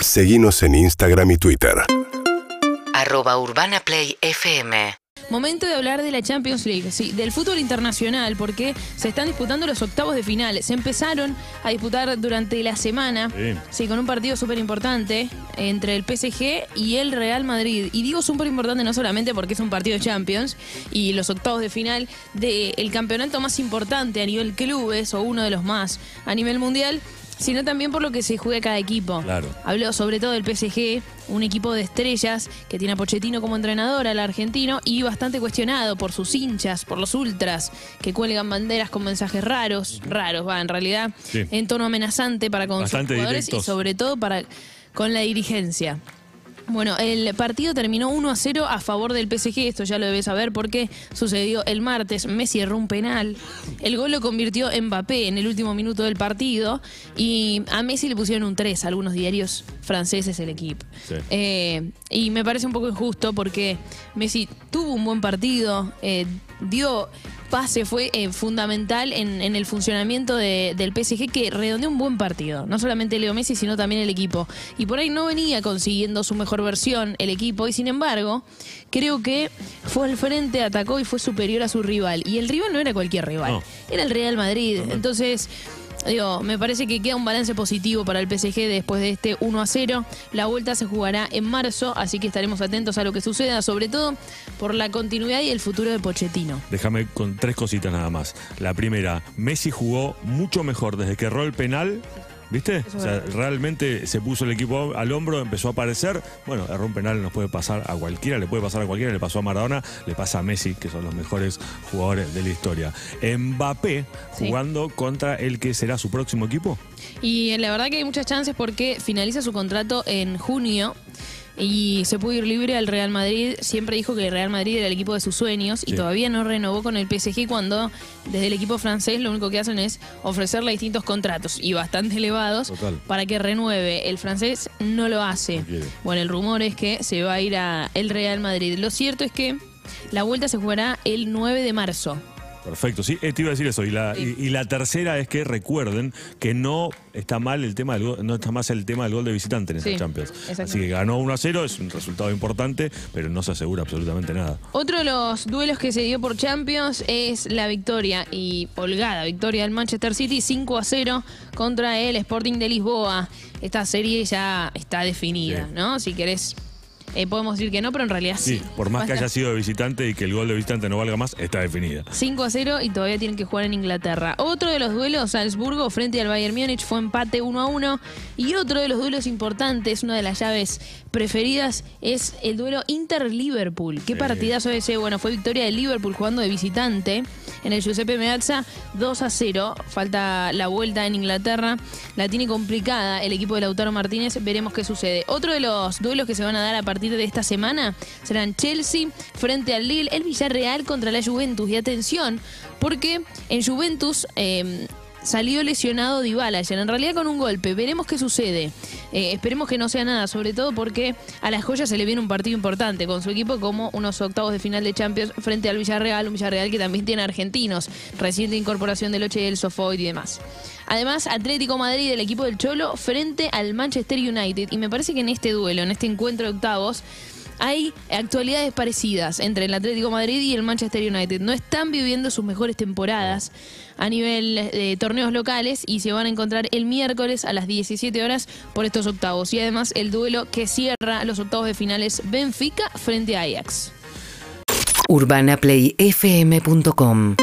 Seguimos en Instagram y Twitter. arroba urbanaplayfm Momento de hablar de la Champions League, sí, del fútbol internacional, porque se están disputando los octavos de final. Se empezaron a disputar durante la semana, Sí. sí, con un partido súper importante entre el PSG y el Real Madrid. Y digo súper importante no solamente porque es un partido de Champions y los octavos de final del campeonato más importante a nivel clubes o uno de los más a nivel mundial, sino también por lo que se juega cada equipo. Claro. Hablo sobre todo del PSG, un equipo de estrellas que tiene a Pochettino como entrenador, al argentino, y bastante cuestionado por sus hinchas, por los ultras, que cuelgan banderas con mensajes raros, raros, va, en realidad, Sí. en tono amenazante para con Bastante sus jugadores directos. y sobre todo para con la dirigencia. Bueno, el partido terminó 1 a 0 a favor del PSG, esto ya lo debes saber porque sucedió el martes, Messi erró un penal, el gol lo convirtió Mbappé en el último minuto del partido y a Messi le pusieron un 3, algunos diarios franceses el equipo. Sí. Eh, y me parece un poco injusto porque Messi tuvo un buen partido, eh, dio pase, fue eh, fundamental en, en el funcionamiento de- del PSG que redondeó un buen partido. No solamente Leo Messi, sino también el equipo. Y por ahí no venía consiguiendo su mejor versión el equipo y sin embargo creo que fue al frente, atacó y fue superior a su rival. Y el rival no era cualquier rival, No. era el Real Madrid. Entonces... Digo, me parece que queda un balance positivo para el PSG después de este 1 a 0. La vuelta se jugará en marzo, así que estaremos atentos a lo que suceda, sobre todo por la continuidad y el futuro de Pochettino. Déjame con tres cositas nada más. La primera, Messi jugó mucho mejor desde que erró el penal. ¿Viste? Eso O sea, verdad. realmente se puso el equipo al hombro, empezó a aparecer. Bueno, erró un penal, nos puede pasar a cualquiera, le puede pasar a cualquiera, le pasó a Maradona, le pasa a Messi, que son los mejores jugadores de la historia. Mbappé Sí. jugando contra el que será su próximo equipo. Y la verdad que hay muchas chances porque finaliza su contrato en junio y se puede ir libre al Real Madrid. Siempre dijo que el Real Madrid era el equipo de sus sueños y todavía no renovó con el PSG cuando desde el equipo francés lo único que hacen es ofrecerle distintos contratos y bastante elevados Total. para que renueve. El francés no lo hace. No. Bueno, el rumor es que se va a ir a el Real Madrid. Lo cierto es que la vuelta se jugará el 9 de marzo. Perfecto, sí, eh, te iba a decir eso. Y la, Sí. y, y la tercera es que recuerden que no está mal el tema del gol- no está más el tema del gol de visitante en Sí, Champions. exactamente. Así que ganó 1 a 0, es un resultado importante, pero no se asegura absolutamente nada. Otro de los duelos que se dio por Champions es la victoria y holgada victoria del Manchester City 5 a 0 contra el Sporting de Lisboa. Esta serie ya está definida, Sí. ¿no? Si querés, eh, podemos decir que no, pero en realidad sí. Sí, por más que haya sido de visitante y que el gol de visitante no valga más, está definida. 5 a 0 y todavía tienen que jugar en Inglaterra. Otro de los duelos, Salzburgo frente al Bayern Múnich, fue empate 1 a 1. Y otro de los duelos importantes, una de las llaves preferidas, es el duelo Inter-Liverpool. Qué partidazo ese. Bueno, fue victoria de Liverpool jugando de visitante en el Giuseppe Meazza 2 a 0. Falta la vuelta en Inglaterra. La tiene complicada el equipo de Lautaro Martínez. Veremos qué sucede. Otro de los duelos que se van a dar a partir de esta semana serán Chelsea frente al Lille, el Villarreal contra la Juventus. Y atención, porque en Juventus eh, salió lesionado Dybala en realidad con un golpe. Veremos qué sucede. Eh, esperemos que no sea nada, sobre todo porque a las joyas se le viene un partido importante con su equipo como unos octavos de final de Champions frente al Villarreal, un Villarreal que también tiene argentinos, reciente incorporación del Oche y el Sofoid y demás. Además, Atlético Madrid, el equipo del Cholo, frente al Manchester United. Y me parece que en este duelo, en este encuentro de octavos, hay actualidades parecidas entre el Atlético Madrid y el Manchester United. No están viviendo sus mejores temporadas a nivel de torneos locales y se van a encontrar el miércoles a las 17 horas por estos octavos. Y además el duelo que cierra los octavos de finales Benfica frente a Ajax. urbanaplayfm.com